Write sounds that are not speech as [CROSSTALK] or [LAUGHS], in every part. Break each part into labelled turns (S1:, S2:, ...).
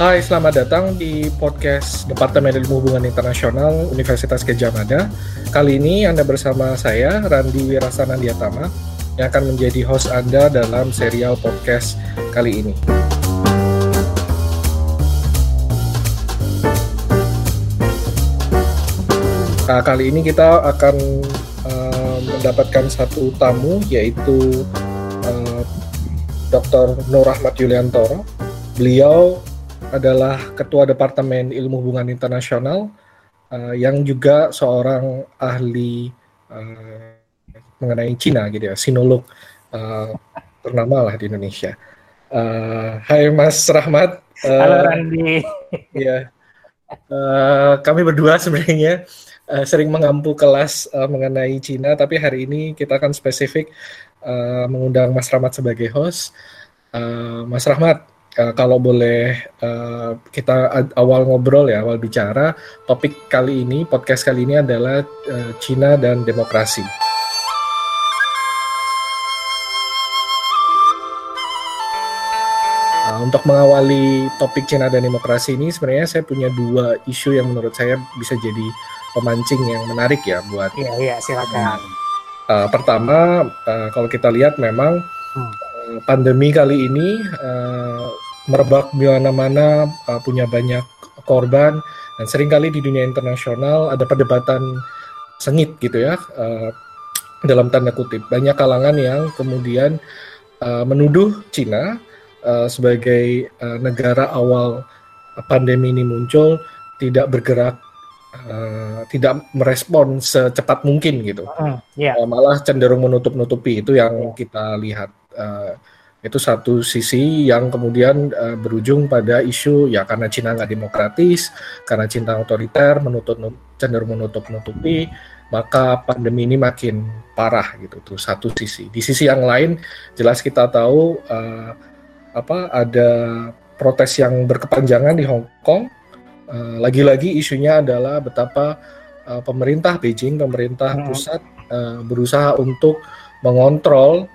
S1: Hai, selamat datang di podcast Departemen Ilmu Hubungan Internasional Universitas Gajah Mada. Kali ini Anda bersama saya, Randi Wirasana Diatama, yang akan menjadi host Anda dalam serial podcast kali ini. Nah, kali ini kita akan uh, mendapatkan satu tamu, yaitu uh, Dr. Nur Rahmat Yuliantoro. Beliau adalah Ketua Departemen Ilmu Hubungan Internasional uh, yang juga seorang ahli uh, mengenai Cina gitu ya, sinolog uh, ternama lah di Indonesia. Uh, hai Mas Rahmat.
S2: Uh, Halo Randi.
S1: Ya, uh, kami berdua sebenarnya uh, sering mengampu kelas uh, mengenai Cina, tapi hari ini kita akan spesifik uh, mengundang Mas Rahmat sebagai host. Uh, Mas Rahmat, Uh, kalau boleh uh, kita awal ngobrol ya, awal bicara, topik kali ini, podcast kali ini adalah uh, Cina dan demokrasi. Untuk mengawali topik Cina dan demokrasi ini, sebenarnya saya punya dua isu yang menurut saya bisa jadi pemancing yang menarik ya buat.
S2: Iya, iya, silakan.
S1: Uh, pertama, uh, kalau kita lihat memang pandemi kali ini uh, merebak di mana-mana, uh, punya banyak korban, dan sering kali di dunia internasional ada perdebatan sengit gitu ya, uh, dalam tanda kutip. Banyak kalangan yang kemudian uh, menuduh Cina uh, sebagai uh, negara awal pandemi ini muncul tidak bergerak uh, tidak merespon secepat mungkin gitu, uh, yeah. uh, malah cenderung menutup-nutupi itu yang yeah. kita lihat uh, itu satu sisi yang kemudian uh, berujung pada isu ya karena Cina nggak demokratis, karena Cina otoriter, menutup cenderung menutup-nutupi, maka pandemi ini makin parah gitu tuh satu sisi. Di sisi yang lain jelas kita tahu uh, apa ada protes yang berkepanjangan di Hong Kong. Uh, lagi-lagi isunya adalah betapa uh, pemerintah Beijing, pemerintah pusat uh, berusaha untuk mengontrol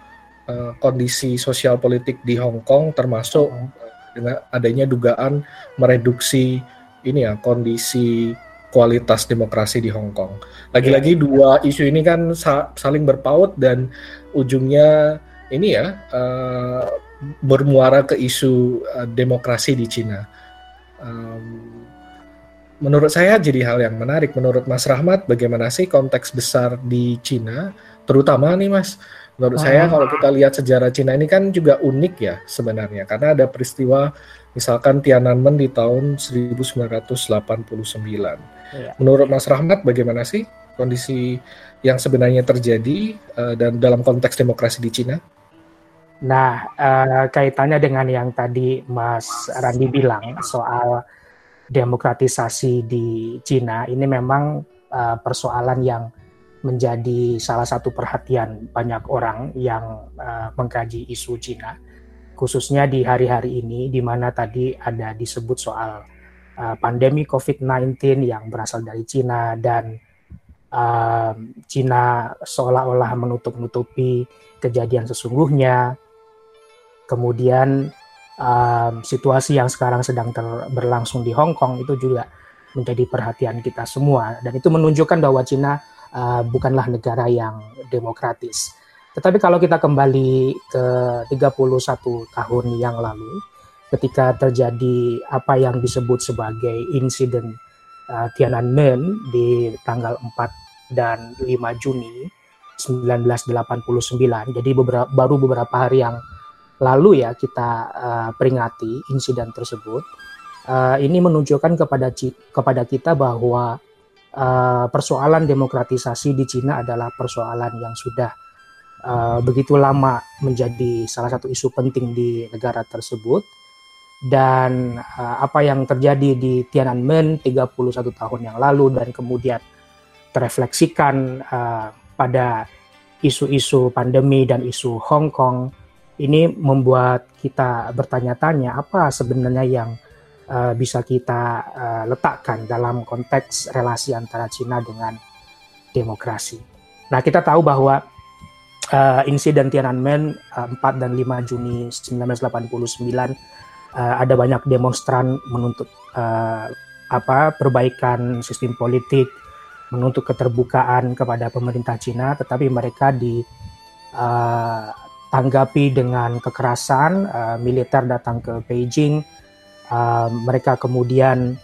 S1: uh, kondisi sosial politik di Hong Kong termasuk uh, dengan adanya dugaan mereduksi ini ya kondisi kualitas demokrasi di Hong Kong. Lagi-lagi yeah. dua isu ini kan sa saling berpaut dan ujungnya ini ya uh, bermuara ke isu uh, demokrasi di Cina. Um, menurut saya jadi hal yang menarik. Menurut Mas Rahmat, bagaimana sih konteks besar di Cina, terutama nih Mas Menurut saya ah. kalau kita lihat sejarah Cina ini kan juga unik ya sebenarnya karena ada peristiwa misalkan Tiananmen di tahun 1989. Ya. Menurut Mas Rahmat bagaimana sih kondisi yang sebenarnya terjadi uh, dan dalam konteks demokrasi di Cina?
S2: Nah, uh, kaitannya dengan yang tadi Mas Randi bilang soal demokratisasi di Cina ini memang uh, persoalan yang menjadi salah satu perhatian banyak orang yang uh, mengkaji isu Cina, khususnya di hari-hari ini, di mana tadi ada disebut soal uh, pandemi COVID-19 yang berasal dari Cina dan uh, Cina seolah-olah menutup-nutupi kejadian sesungguhnya. Kemudian uh, situasi yang sekarang sedang berlangsung di Hong Kong itu juga menjadi perhatian kita semua dan itu menunjukkan bahwa Cina uh, bukanlah negara yang demokratis. Tetapi kalau kita kembali ke 31 tahun yang lalu, ketika terjadi apa yang disebut sebagai insiden uh, Tiananmen di tanggal 4 dan 5 Juni 1989, jadi beberapa, baru beberapa hari yang lalu ya kita uh, peringati insiden tersebut. Uh, ini menunjukkan kepada kepada kita bahwa uh, persoalan demokratisasi di Cina adalah persoalan yang sudah uh, begitu lama menjadi salah satu isu penting di negara tersebut. Dan uh, apa yang terjadi di Tiananmen 31 tahun yang lalu dan kemudian terefleksikan uh, pada isu-isu pandemi dan isu Hong Kong ini membuat kita bertanya-tanya apa sebenarnya yang uh, bisa kita uh, letakkan dalam konteks relasi antara Cina dengan demokrasi. Nah, kita tahu bahwa uh, insiden Tiananmen uh, 4 dan 5 Juni 1989 uh, ada banyak demonstran menuntut uh, apa perbaikan sistem politik, menuntut keterbukaan kepada pemerintah Cina, tetapi mereka ditanggapi uh, dengan kekerasan. Uh, militer datang ke Beijing, uh, mereka kemudian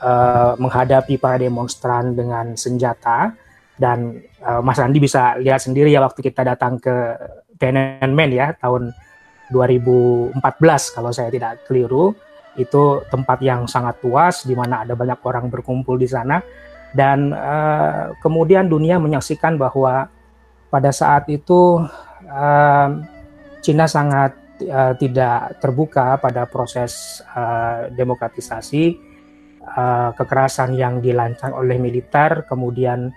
S2: uh, menghadapi para demonstran dengan senjata. Dan uh, Mas Andi bisa lihat sendiri ya waktu kita datang ke Tiananmen ya tahun 2014 kalau saya tidak keliru. Itu tempat yang sangat luas di mana ada banyak orang berkumpul di sana. Dan uh, kemudian dunia menyaksikan bahwa pada saat itu uh, Cina sangat uh, tidak terbuka pada proses uh, demokratisasi uh, kekerasan yang dilancang oleh militer kemudian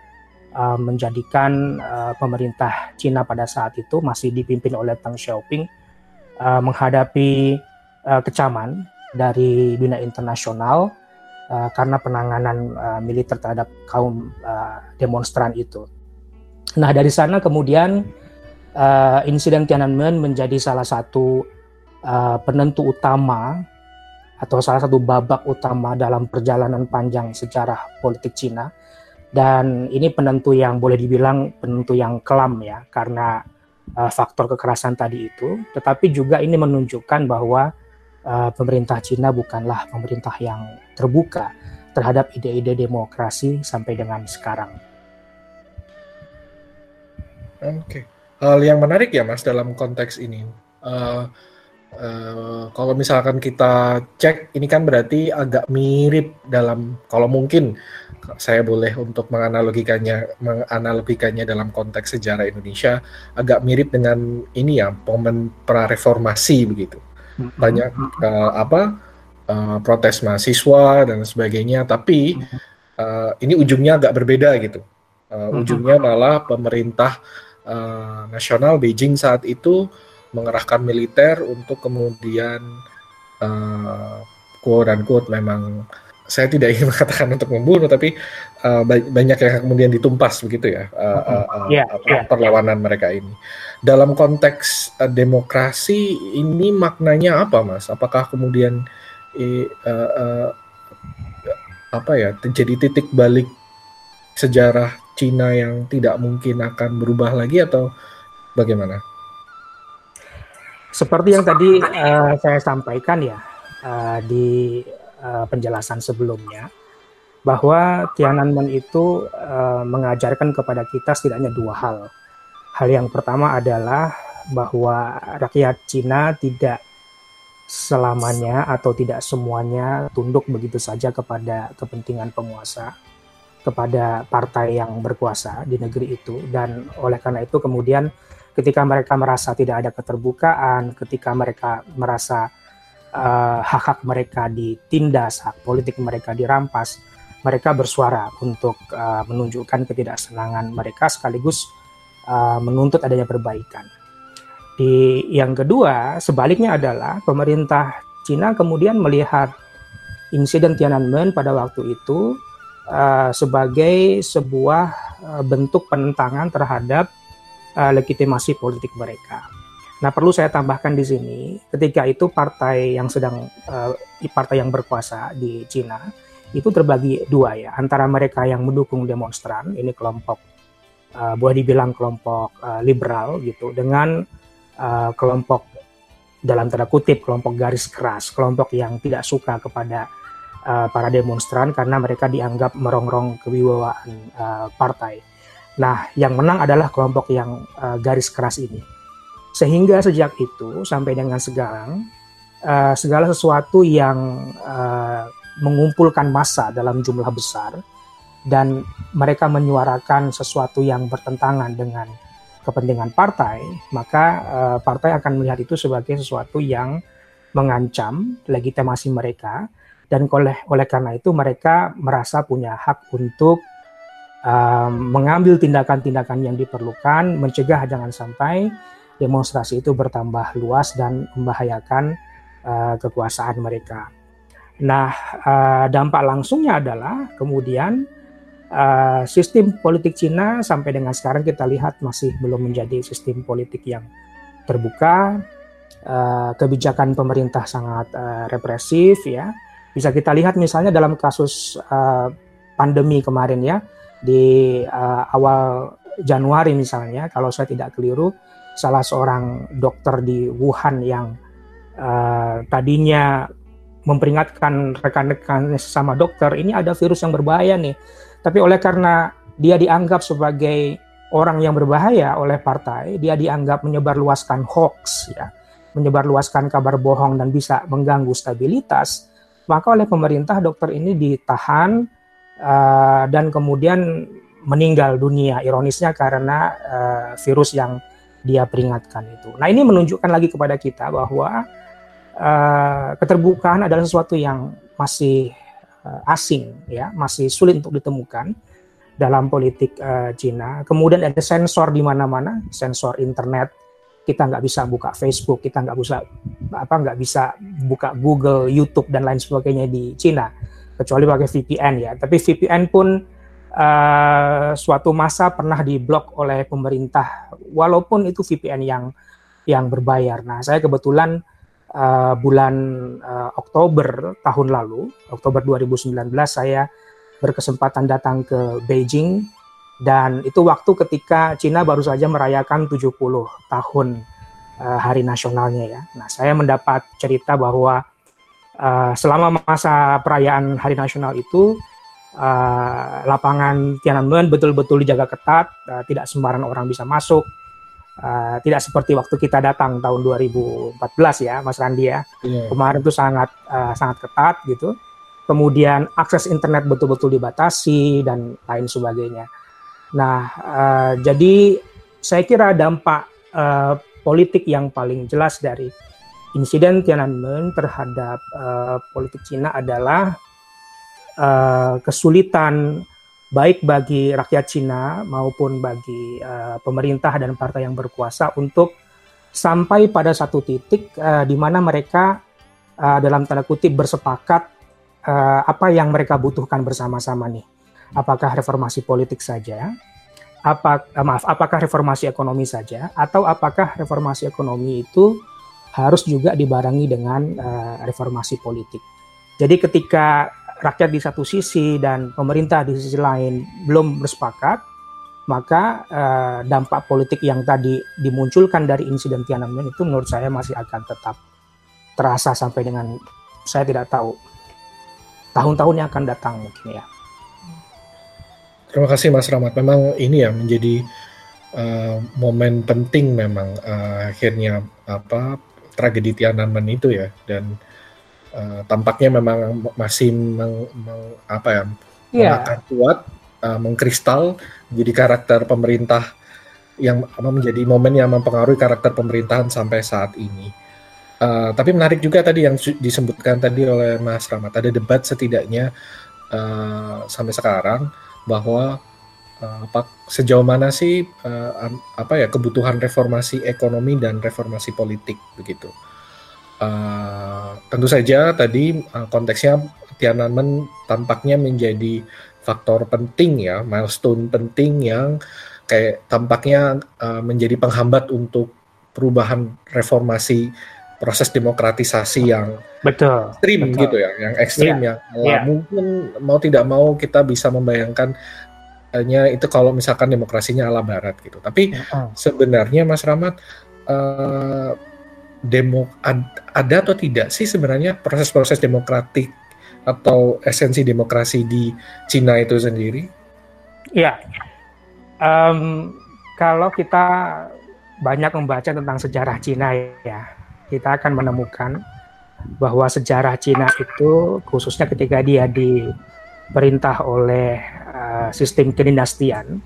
S2: uh, menjadikan uh, pemerintah Cina pada saat itu masih dipimpin oleh Deng Xiaoping uh, menghadapi uh, kecaman dari dunia internasional uh, karena penanganan uh, militer terhadap kaum uh, demonstran itu. Nah dari sana kemudian uh, insiden Tiananmen menjadi salah satu uh, penentu utama atau salah satu babak utama dalam perjalanan panjang sejarah politik Cina dan ini penentu yang boleh dibilang penentu yang kelam ya karena uh, faktor kekerasan tadi itu tetapi juga ini menunjukkan bahwa uh, pemerintah Cina bukanlah pemerintah yang terbuka terhadap ide-ide demokrasi sampai dengan sekarang.
S1: Oke, okay. Hal yang menarik ya Mas dalam konteks ini. Uh, uh, kalau misalkan kita cek, ini kan berarti agak mirip dalam, kalau mungkin saya boleh untuk menganalogikannya menganalogikannya dalam konteks sejarah Indonesia agak mirip dengan ini ya momen pra reformasi begitu. Mm-hmm. banyak uh, apa uh, protes mahasiswa dan sebagainya tapi uh, ini ujungnya agak berbeda gitu. Uh, ujungnya malah pemerintah uh, nasional Beijing saat itu mengerahkan militer untuk kemudian uh, quote unquote memang saya tidak ingin [LAUGHS] mengatakan untuk membunuh, tapi uh, banyak yang kemudian ditumpas begitu ya uh, uh, uh, yeah, yeah. perlawanan mereka ini. Dalam konteks uh, demokrasi ini maknanya apa, mas? Apakah kemudian uh, uh, apa ya terjadi titik balik sejarah Cina yang tidak mungkin akan berubah lagi atau bagaimana?
S2: Seperti yang tadi uh, saya sampaikan ya uh, di uh, penjelasan sebelumnya bahwa Tiananmen itu uh, mengajarkan kepada kita setidaknya dua hal. Hal yang pertama adalah bahwa rakyat Cina tidak selamanya atau tidak semuanya tunduk begitu saja kepada kepentingan penguasa, kepada partai yang berkuasa di negeri itu dan oleh karena itu kemudian ketika mereka merasa tidak ada keterbukaan, ketika mereka merasa Eh, hak-hak mereka ditindas, hak politik mereka dirampas, mereka bersuara untuk uh, menunjukkan ketidaksenangan mereka sekaligus uh, menuntut adanya perbaikan. Di yang kedua, sebaliknya adalah pemerintah Cina kemudian melihat insiden Tiananmen pada waktu itu uh, sebagai sebuah uh, bentuk penentangan terhadap uh, legitimasi politik mereka. Nah, perlu saya tambahkan di sini, ketika itu partai yang sedang uh, partai yang berkuasa di Cina itu terbagi dua ya, antara mereka yang mendukung demonstran, ini kelompok uh, boleh dibilang kelompok uh, liberal gitu, dengan uh, kelompok dalam tanda kutip kelompok garis keras, kelompok yang tidak suka kepada uh, para demonstran karena mereka dianggap merongrong kewibawaan uh, partai. Nah, yang menang adalah kelompok yang uh, garis keras ini sehingga sejak itu sampai dengan sekarang, uh, segala sesuatu yang uh, mengumpulkan massa dalam jumlah besar dan mereka menyuarakan sesuatu yang bertentangan dengan kepentingan partai, maka uh, partai akan melihat itu sebagai sesuatu yang mengancam legitimasi mereka dan oleh oleh karena itu mereka merasa punya hak untuk uh, mengambil tindakan-tindakan yang diperlukan mencegah jangan sampai demonstrasi itu bertambah luas dan membahayakan uh, kekuasaan mereka. Nah, uh, dampak langsungnya adalah kemudian uh, sistem politik Cina sampai dengan sekarang kita lihat masih belum menjadi sistem politik yang terbuka, uh, kebijakan pemerintah sangat uh, represif ya. Bisa kita lihat misalnya dalam kasus uh, pandemi kemarin ya di uh, awal Januari misalnya kalau saya tidak keliru salah seorang dokter di Wuhan yang uh, tadinya memperingatkan rekan-rekan sesama dokter ini ada virus yang berbahaya nih. Tapi oleh karena dia dianggap sebagai orang yang berbahaya oleh partai, dia dianggap menyebarluaskan hoax ya, menyebarluaskan kabar bohong dan bisa mengganggu stabilitas, maka oleh pemerintah dokter ini ditahan uh, dan kemudian meninggal dunia ironisnya karena uh, virus yang dia peringatkan itu. Nah, ini menunjukkan lagi kepada kita bahwa uh, keterbukaan adalah sesuatu yang masih uh, asing ya, masih sulit untuk ditemukan dalam politik uh, Cina. Kemudian ada sensor di mana-mana, sensor internet. Kita nggak bisa buka Facebook, kita nggak bisa apa nggak bisa buka Google, YouTube dan lain sebagainya di Cina, kecuali pakai VPN ya. Tapi VPN pun uh, suatu masa pernah diblok oleh pemerintah, walaupun itu VPN yang yang berbayar. Nah, saya kebetulan uh, bulan uh, Oktober tahun lalu, Oktober 2019 saya berkesempatan datang ke Beijing dan itu waktu ketika Cina baru saja merayakan 70 tahun uh, hari nasionalnya ya. Nah, saya mendapat cerita bahwa uh, selama masa perayaan hari nasional itu uh, lapangan Tiananmen betul-betul dijaga ketat, uh, tidak sembarang orang bisa masuk. Uh, tidak seperti waktu kita datang tahun 2014 ya, Mas Randi ya. Yeah. Kemarin itu sangat uh, sangat ketat gitu kemudian akses internet betul-betul dibatasi dan lain sebagainya. Nah, uh, jadi saya kira dampak uh, politik yang paling jelas dari insiden Tiananmen terhadap uh, politik Cina adalah uh, kesulitan baik bagi rakyat Cina maupun bagi uh, pemerintah dan partai yang berkuasa untuk sampai pada satu titik uh, di mana mereka uh, dalam tanda kutip bersepakat uh, apa yang mereka butuhkan bersama-sama nih. Apakah reformasi politik saja? Apa uh, maaf, apakah reformasi ekonomi saja atau apakah reformasi ekonomi itu harus juga dibarengi dengan uh, reformasi politik. Jadi ketika rakyat di satu sisi dan pemerintah di sisi lain belum bersepakat, maka uh, dampak politik yang tadi dimunculkan dari insiden Tiananmen itu menurut saya masih akan tetap terasa sampai dengan saya tidak tahu tahun-tahun yang akan datang mungkin ya.
S1: Terima kasih Mas Rahmat. Memang ini ya menjadi uh, momen penting memang uh, akhirnya apa tragedi Tiananmen itu ya dan uh, tampaknya memang masih meng, meng, apa ya yeah. kuat uh, mengkristal menjadi karakter pemerintah yang apa menjadi momen yang mempengaruhi karakter pemerintahan sampai saat ini. Uh, tapi menarik juga tadi yang disebutkan tadi oleh Mas Rahmat, ada debat setidaknya uh, sampai sekarang bahwa uh, apa sejauh mana sih uh, apa ya kebutuhan reformasi ekonomi dan reformasi politik begitu. Uh, tentu saja tadi uh, konteksnya Tiananmen tampaknya menjadi faktor penting ya, milestone penting yang kayak tampaknya uh, menjadi penghambat untuk perubahan reformasi proses demokratisasi yang
S2: betul
S1: ekstrim betul. gitu ya, yang ekstrim yeah. yang yeah. mungkin mau tidak mau kita bisa membayangkan hanya itu kalau misalkan demokrasinya ala barat gitu. Tapi yeah. sebenarnya Mas Rahmat uh, demo ad, ada atau tidak sih sebenarnya proses-proses demokratik atau esensi demokrasi di Cina itu sendiri?
S2: Ya, um, kalau kita banyak membaca tentang sejarah Cina ya, kita akan menemukan bahwa sejarah Cina itu khususnya ketika dia diperintah oleh uh, sistem kedinastian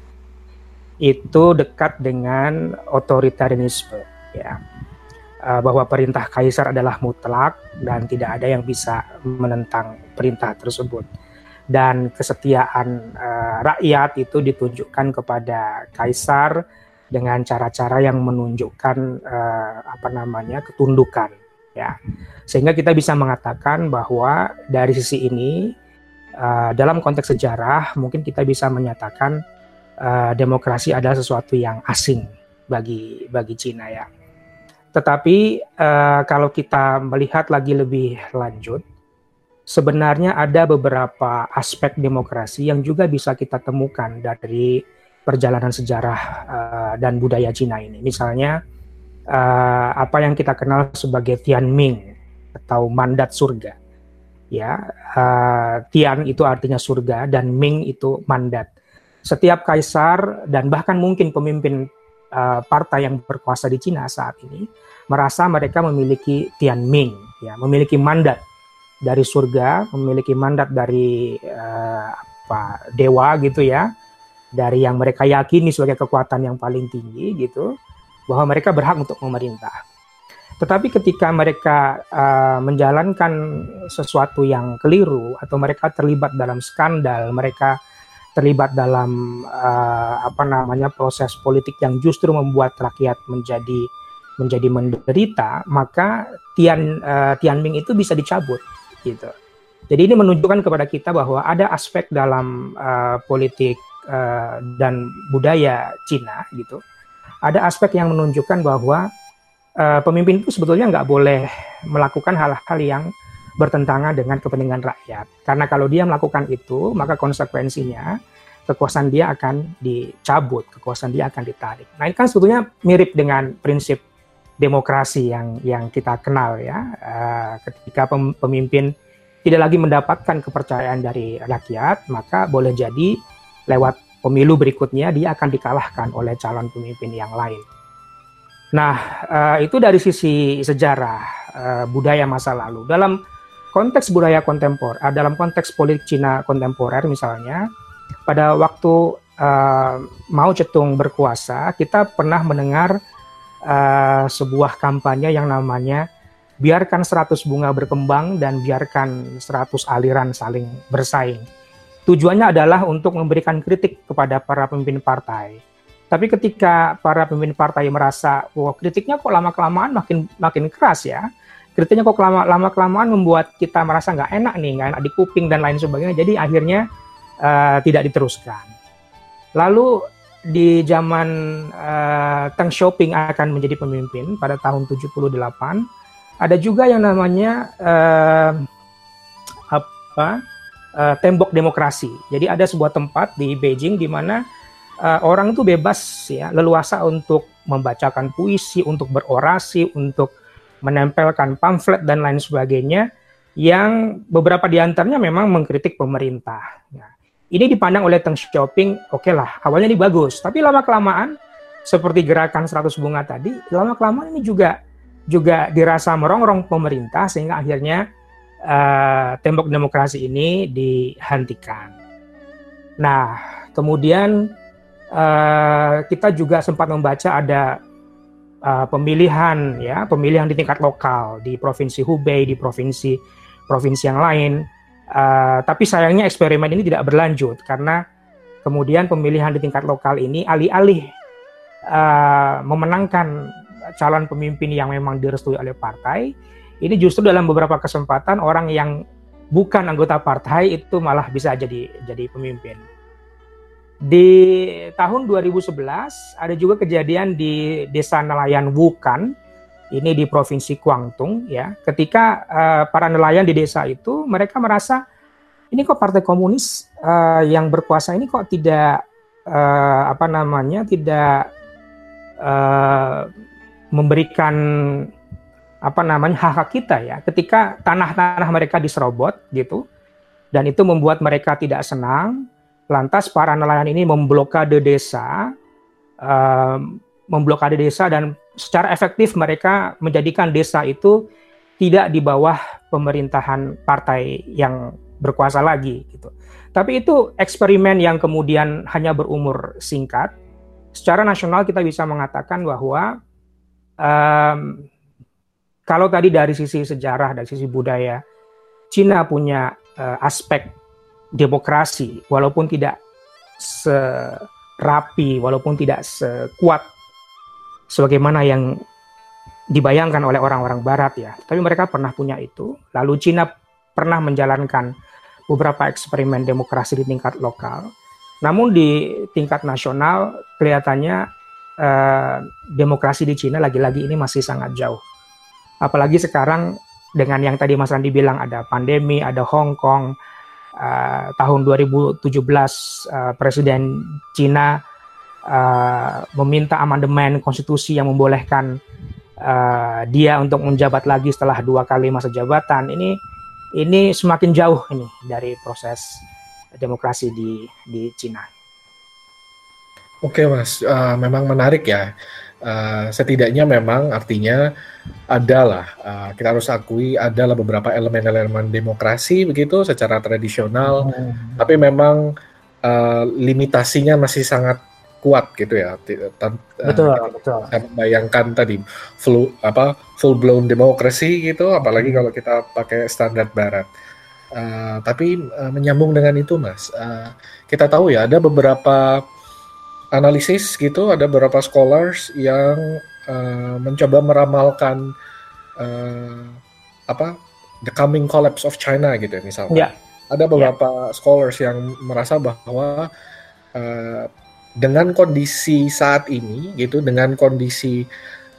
S2: itu dekat dengan otoritarianisme ya. Uh, bahwa perintah kaisar adalah mutlak dan tidak ada yang bisa menentang perintah tersebut. Dan kesetiaan uh, rakyat itu ditunjukkan kepada kaisar dengan cara-cara yang menunjukkan uh, apa namanya ketundukan ya. Sehingga kita bisa mengatakan bahwa dari sisi ini uh, dalam konteks sejarah mungkin kita bisa menyatakan uh, demokrasi adalah sesuatu yang asing bagi bagi Cina ya. Tetapi uh, kalau kita melihat lagi lebih lanjut, sebenarnya ada beberapa aspek demokrasi yang juga bisa kita temukan dari perjalanan sejarah uh, dan budaya Cina ini. Misalnya uh, apa yang kita kenal sebagai Tianming atau mandat surga. Ya, uh, Tian itu artinya surga dan Ming itu mandat. Setiap kaisar dan bahkan mungkin pemimpin uh, partai yang berkuasa di Cina saat ini merasa mereka memiliki Tianming, ya, memiliki mandat dari surga, memiliki mandat dari uh, apa dewa gitu ya, dari yang mereka yakini sebagai kekuatan yang paling tinggi gitu, bahwa mereka berhak untuk memerintah. Tetapi ketika mereka uh, menjalankan sesuatu yang keliru atau mereka terlibat dalam skandal, mereka terlibat dalam uh, apa namanya proses politik yang justru membuat rakyat menjadi menjadi menderita, maka Tian uh, Tianming itu bisa dicabut gitu. Jadi ini menunjukkan kepada kita bahwa ada aspek dalam uh, politik uh, dan budaya Cina gitu. Ada aspek yang menunjukkan bahwa uh, pemimpin itu sebetulnya nggak boleh melakukan hal-hal yang bertentangan dengan kepentingan rakyat. Karena kalau dia melakukan itu, maka konsekuensinya kekuasaan dia akan dicabut, kekuasaan dia akan ditarik. Nah, ini kan sebetulnya mirip dengan prinsip demokrasi yang yang kita kenal ya uh, ketika pemimpin tidak lagi mendapatkan kepercayaan dari rakyat maka boleh jadi lewat pemilu berikutnya dia akan dikalahkan oleh calon pemimpin yang lain. Nah uh, itu dari sisi sejarah uh, budaya masa lalu dalam konteks budaya kontemporer uh, dalam konteks politik Cina kontemporer misalnya pada waktu Mao Zedong berkuasa kita pernah mendengar sebuah kampanye yang namanya biarkan 100 bunga berkembang dan biarkan 100 aliran saling bersaing. Tujuannya adalah untuk memberikan kritik kepada para pemimpin partai. Tapi ketika para pemimpin partai merasa, wah kritiknya kok lama-kelamaan makin makin keras ya, kritiknya kok lama-kelamaan membuat kita merasa nggak enak nih, nggak enak di kuping dan lain sebagainya. Jadi akhirnya uh, tidak diteruskan. Lalu di zaman uh, Teng Shopping akan menjadi pemimpin pada tahun 78 ada juga yang namanya uh, apa uh, tembok demokrasi. Jadi ada sebuah tempat di Beijing di mana uh, orang itu bebas ya leluasa untuk membacakan puisi, untuk berorasi, untuk menempelkan pamflet dan lain sebagainya yang beberapa di antaranya memang mengkritik pemerintah. Ya ini dipandang oleh Teng Xiaoping, oke okay lah, awalnya ini bagus, tapi lama kelamaan seperti gerakan 100 bunga tadi, lama kelamaan ini juga juga dirasa merongrong pemerintah sehingga akhirnya uh, tembok demokrasi ini dihentikan. Nah, kemudian uh, kita juga sempat membaca ada uh, pemilihan ya, pemilihan di tingkat lokal di provinsi Hubei, di provinsi provinsi yang lain Uh, tapi sayangnya eksperimen ini tidak berlanjut karena kemudian pemilihan di tingkat lokal ini alih-alih uh, memenangkan calon pemimpin yang memang direstui oleh partai, ini justru dalam beberapa kesempatan orang yang bukan anggota partai itu malah bisa jadi jadi pemimpin. Di tahun 2011 ada juga kejadian di desa nelayan Wukan ini di provinsi Guangdong ya ketika uh, para nelayan di desa itu mereka merasa ini kok partai komunis uh, yang berkuasa ini kok tidak uh, apa namanya tidak uh, memberikan apa namanya hak hak kita ya ketika tanah-tanah mereka diserobot gitu dan itu membuat mereka tidak senang lantas para nelayan ini memblokade desa uh, memblokade desa dan secara efektif mereka menjadikan desa itu tidak di bawah pemerintahan partai yang berkuasa lagi gitu. Tapi itu eksperimen yang kemudian hanya berumur singkat. Secara nasional kita bisa mengatakan bahwa um, kalau tadi dari sisi sejarah, dari sisi budaya, Cina punya uh, aspek demokrasi, walaupun tidak serapi, walaupun tidak sekuat sebagaimana yang dibayangkan oleh orang-orang barat ya. Tapi mereka pernah punya itu. Lalu Cina pernah menjalankan beberapa eksperimen demokrasi di tingkat lokal. Namun di tingkat nasional kelihatannya uh, demokrasi di Cina lagi-lagi ini masih sangat jauh. Apalagi sekarang dengan yang tadi Mas Randi bilang ada pandemi, ada Hong Kong, uh, tahun 2017 uh, Presiden Cina uh, meminta amandemen konstitusi yang membolehkan uh, dia untuk menjabat lagi setelah dua kali masa jabatan. Ini ini semakin jauh ini dari proses demokrasi di di Cina.
S1: Oke mas, uh, memang menarik ya. Uh, setidaknya memang artinya adalah uh, kita harus akui adalah beberapa elemen-elemen demokrasi begitu secara tradisional, hmm. tapi memang uh, limitasinya masih sangat kuat gitu ya.
S2: Betul, uh, betul.
S1: Bayangkan tadi full apa full blown demokrasi gitu, apalagi kalau kita pakai standar barat. Uh, tapi uh, menyambung dengan itu, Mas, uh, kita tahu ya ada beberapa analisis gitu ada beberapa scholars yang uh, mencoba meramalkan uh, apa the coming collapse of China gitu ya misalnya. Yeah. Ada beberapa yeah. scholars yang merasa bahwa uh, dengan kondisi saat ini gitu dengan kondisi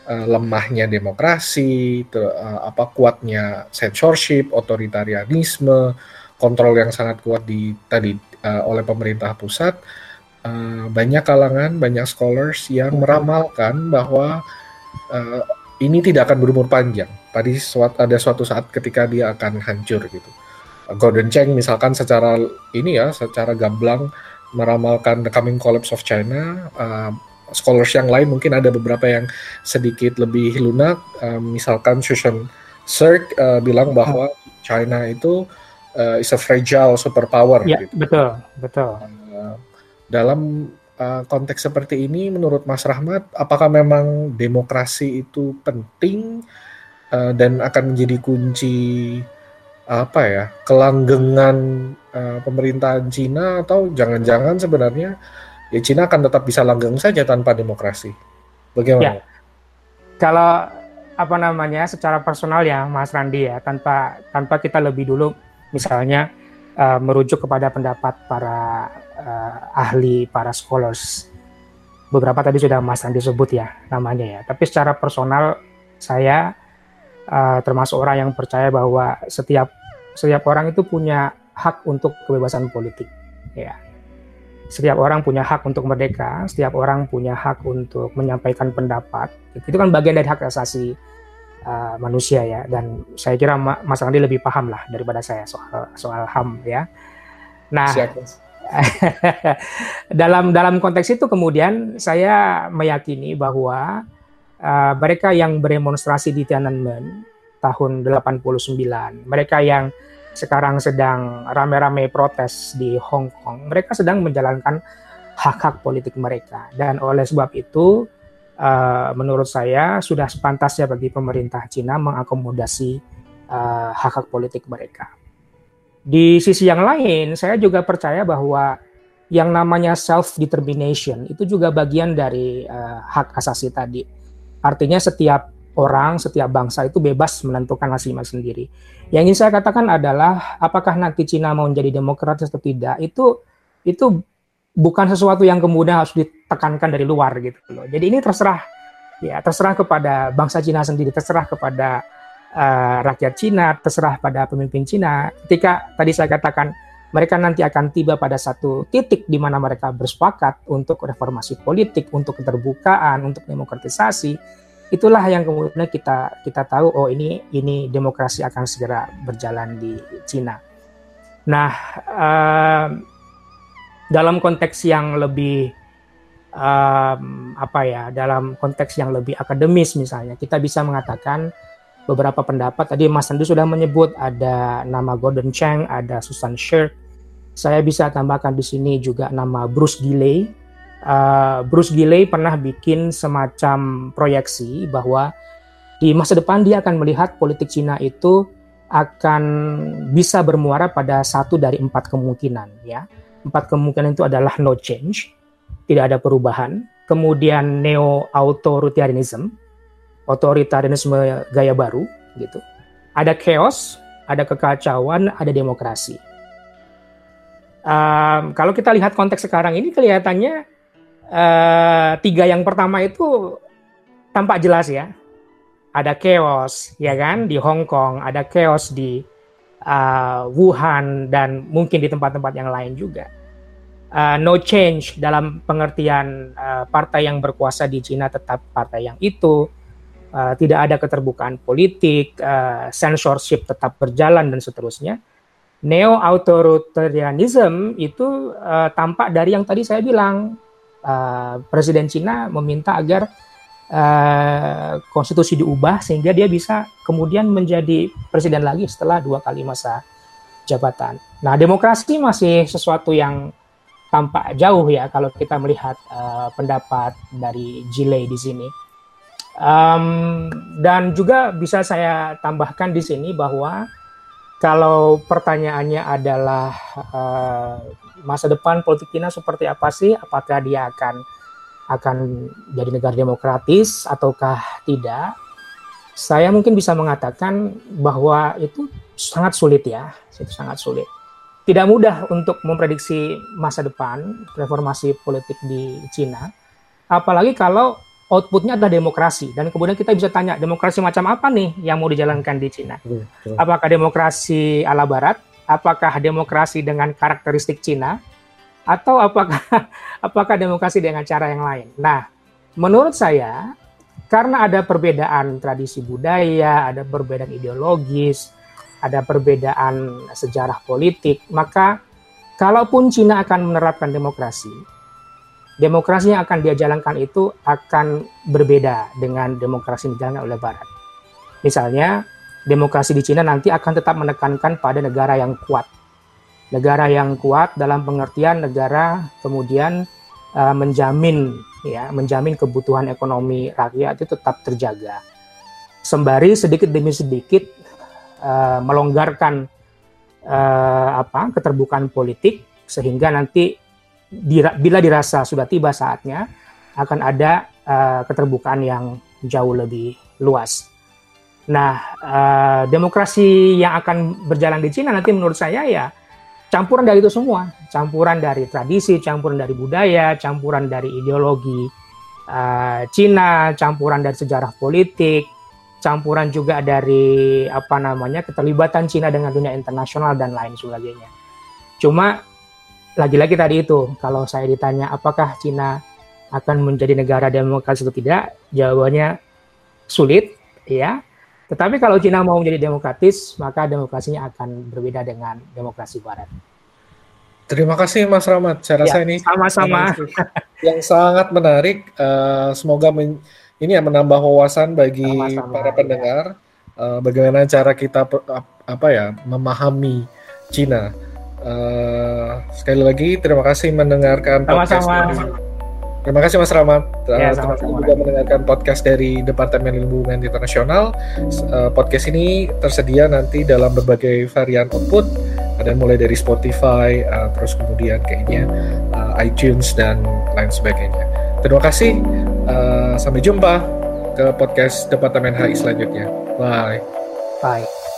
S1: uh, lemahnya demokrasi, ter, uh, apa kuatnya censorship, otoritarianisme, kontrol yang sangat kuat di tadi uh, oleh pemerintah pusat uh, banyak kalangan, banyak scholars yang meramalkan bahwa uh, ini tidak akan berumur panjang. Tadi suat, ada suatu saat ketika dia akan hancur gitu. Gordon Cheng misalkan secara ini ya, secara gamblang meramalkan the coming collapse of China. Uh, scholars yang lain mungkin ada beberapa yang sedikit lebih lunak. Uh, misalkan Susan Sirk uh, bilang bahwa China itu uh, is a fragile superpower.
S2: Ya, gitu. betul, betul.
S1: Uh, dalam uh, konteks seperti ini, menurut Mas Rahmat, apakah memang demokrasi itu penting uh, dan akan menjadi kunci apa ya kelanggengan uh, pemerintahan Cina atau jangan-jangan sebenarnya ya Cina akan tetap bisa langgeng saja tanpa demokrasi? Bagaimana? Ya.
S2: Kalau apa namanya secara personal ya Mas Randi ya tanpa tanpa kita lebih dulu misalnya uh, merujuk kepada pendapat para uh, ahli, para scholars. Beberapa tadi sudah Mas Andi sebut ya namanya ya. Tapi secara personal saya uh, termasuk orang yang percaya bahwa setiap setiap orang itu punya hak untuk kebebasan politik. Ya. Setiap orang punya hak untuk merdeka, setiap orang punya hak untuk menyampaikan pendapat. Itu kan bagian dari hak asasi uh, manusia ya dan saya kira Mas Andi lebih paham lah daripada saya soal soal HAM ya. Nah, [LAUGHS] dalam dalam konteks itu kemudian saya meyakini bahwa uh, mereka yang berdemonstrasi di Tiananmen tahun 89, mereka yang sekarang sedang rame-rame protes di Hong Kong, mereka sedang menjalankan hak-hak politik mereka dan oleh sebab itu uh, menurut saya sudah sepantasnya bagi pemerintah Cina mengakomodasi uh, hak-hak politik mereka. Di sisi yang lain, saya juga percaya bahwa yang namanya self determination itu juga bagian dari uh, hak asasi tadi. Artinya setiap orang, setiap bangsa itu bebas menentukan nasibnya sendiri. Yang ingin saya katakan adalah apakah nanti Cina mau menjadi demokratis atau tidak itu itu bukan sesuatu yang kemudian harus ditekankan dari luar gitu loh. Jadi ini terserah ya terserah kepada bangsa Cina sendiri, terserah kepada uh, rakyat Cina, terserah pada pemimpin Cina. Ketika tadi saya katakan mereka nanti akan tiba pada satu titik di mana mereka bersepakat untuk reformasi politik, untuk keterbukaan, untuk demokratisasi. Itulah yang kemudian kita kita tahu oh ini ini demokrasi akan segera berjalan di Cina. Nah, uh, dalam konteks yang lebih um, apa ya, dalam konteks yang lebih akademis misalnya, kita bisa mengatakan beberapa pendapat. Tadi Mas Sandu sudah menyebut ada nama Gordon Chang, ada Susan Shirk. Saya bisa tambahkan di sini juga nama Bruce Gilley. Uh, Bruce Gilley pernah bikin semacam proyeksi bahwa di masa depan dia akan melihat politik Cina itu akan bisa bermuara pada satu dari empat kemungkinan ya. Empat kemungkinan itu adalah no change, tidak ada perubahan, kemudian neo authoritarianism, otoritarianisme gaya baru gitu. Ada chaos, ada kekacauan, ada demokrasi. Um, kalau kita lihat konteks sekarang ini kelihatannya uh, tiga yang pertama itu tampak jelas ya. Ada chaos ya kan di Hong Kong, ada chaos di uh, Wuhan dan mungkin di tempat-tempat yang lain juga. Uh, no change dalam pengertian uh, partai yang berkuasa di Cina tetap partai yang itu. Uh, tidak ada keterbukaan politik, uh, censorship tetap berjalan dan seterusnya. Neo authoritarianism itu uh, tampak dari yang tadi saya bilang uh, Presiden Cina meminta agar uh, konstitusi diubah sehingga dia bisa kemudian menjadi presiden lagi setelah dua kali masa jabatan. Nah, demokrasi masih sesuatu yang tampak jauh ya kalau kita melihat uh, pendapat dari Jile di sini. Um, dan juga bisa saya tambahkan di sini bahwa kalau pertanyaannya adalah uh, masa depan politik Cina seperti apa sih? Apakah dia akan akan jadi negara demokratis ataukah tidak? Saya mungkin bisa mengatakan bahwa itu sangat sulit ya, itu sangat sulit. Tidak mudah untuk memprediksi masa depan reformasi politik di Cina, apalagi kalau outputnya adalah demokrasi. Dan kemudian kita bisa tanya demokrasi macam apa nih yang mau dijalankan di Cina? Apakah demokrasi ala Barat? Apakah demokrasi dengan karakteristik Cina? Atau apakah [LAUGHS] apakah demokrasi dengan cara yang lain? Nah menurut saya karena ada perbedaan tradisi budaya ada perbedaan ideologis ada perbedaan sejarah politik maka kalaupun Cina akan menerapkan demokrasi demokrasi yang akan dia jalankan itu akan berbeda dengan demokrasi yang dijalankan oleh Barat. Misalnya, demokrasi di Cina nanti akan tetap menekankan pada negara yang kuat. Negara yang kuat dalam pengertian negara kemudian uh, menjamin ya, menjamin kebutuhan ekonomi rakyat itu tetap terjaga. Sembari sedikit demi sedikit uh, melonggarkan uh, apa keterbukaan politik sehingga nanti bila dirasa sudah tiba saatnya akan ada uh, keterbukaan yang jauh lebih luas. Nah, uh, demokrasi yang akan berjalan di Cina nanti menurut saya ya campuran dari itu semua, campuran dari tradisi, campuran dari budaya, campuran dari ideologi uh, Cina, campuran dari sejarah politik, campuran juga dari apa namanya keterlibatan Cina dengan dunia internasional dan lain sebagainya. Cuma lagi-lagi tadi itu, kalau saya ditanya apakah Cina akan menjadi negara demokratis atau tidak, jawabannya sulit, ya. Tetapi kalau Cina mau menjadi demokratis, maka demokrasinya akan berbeda dengan demokrasi Barat.
S1: Terima kasih Mas Rahmat. Saya rasa ya, ini
S2: sama-sama
S1: yang [LAUGHS] sangat menarik. Uh, semoga men ini ya menambah wawasan bagi sama-sama, para pendengar. Ya. Uh, bagaimana cara kita apa ya memahami Cina. Uh, sekali lagi terima kasih mendengarkan
S2: podcast Sama-sama.
S1: dari Terima kasih Mas Rahmat. Ya, teman-teman juga mendengarkan podcast dari Departemen Ilmu Hubungan Internasional. Uh, podcast ini tersedia nanti dalam berbagai varian output. Ada mulai dari Spotify, uh, terus kemudian kayaknya uh, iTunes dan lain sebagainya. Terima kasih. Uh, sampai jumpa ke podcast Departemen HI selanjutnya. Bye.
S2: Bye.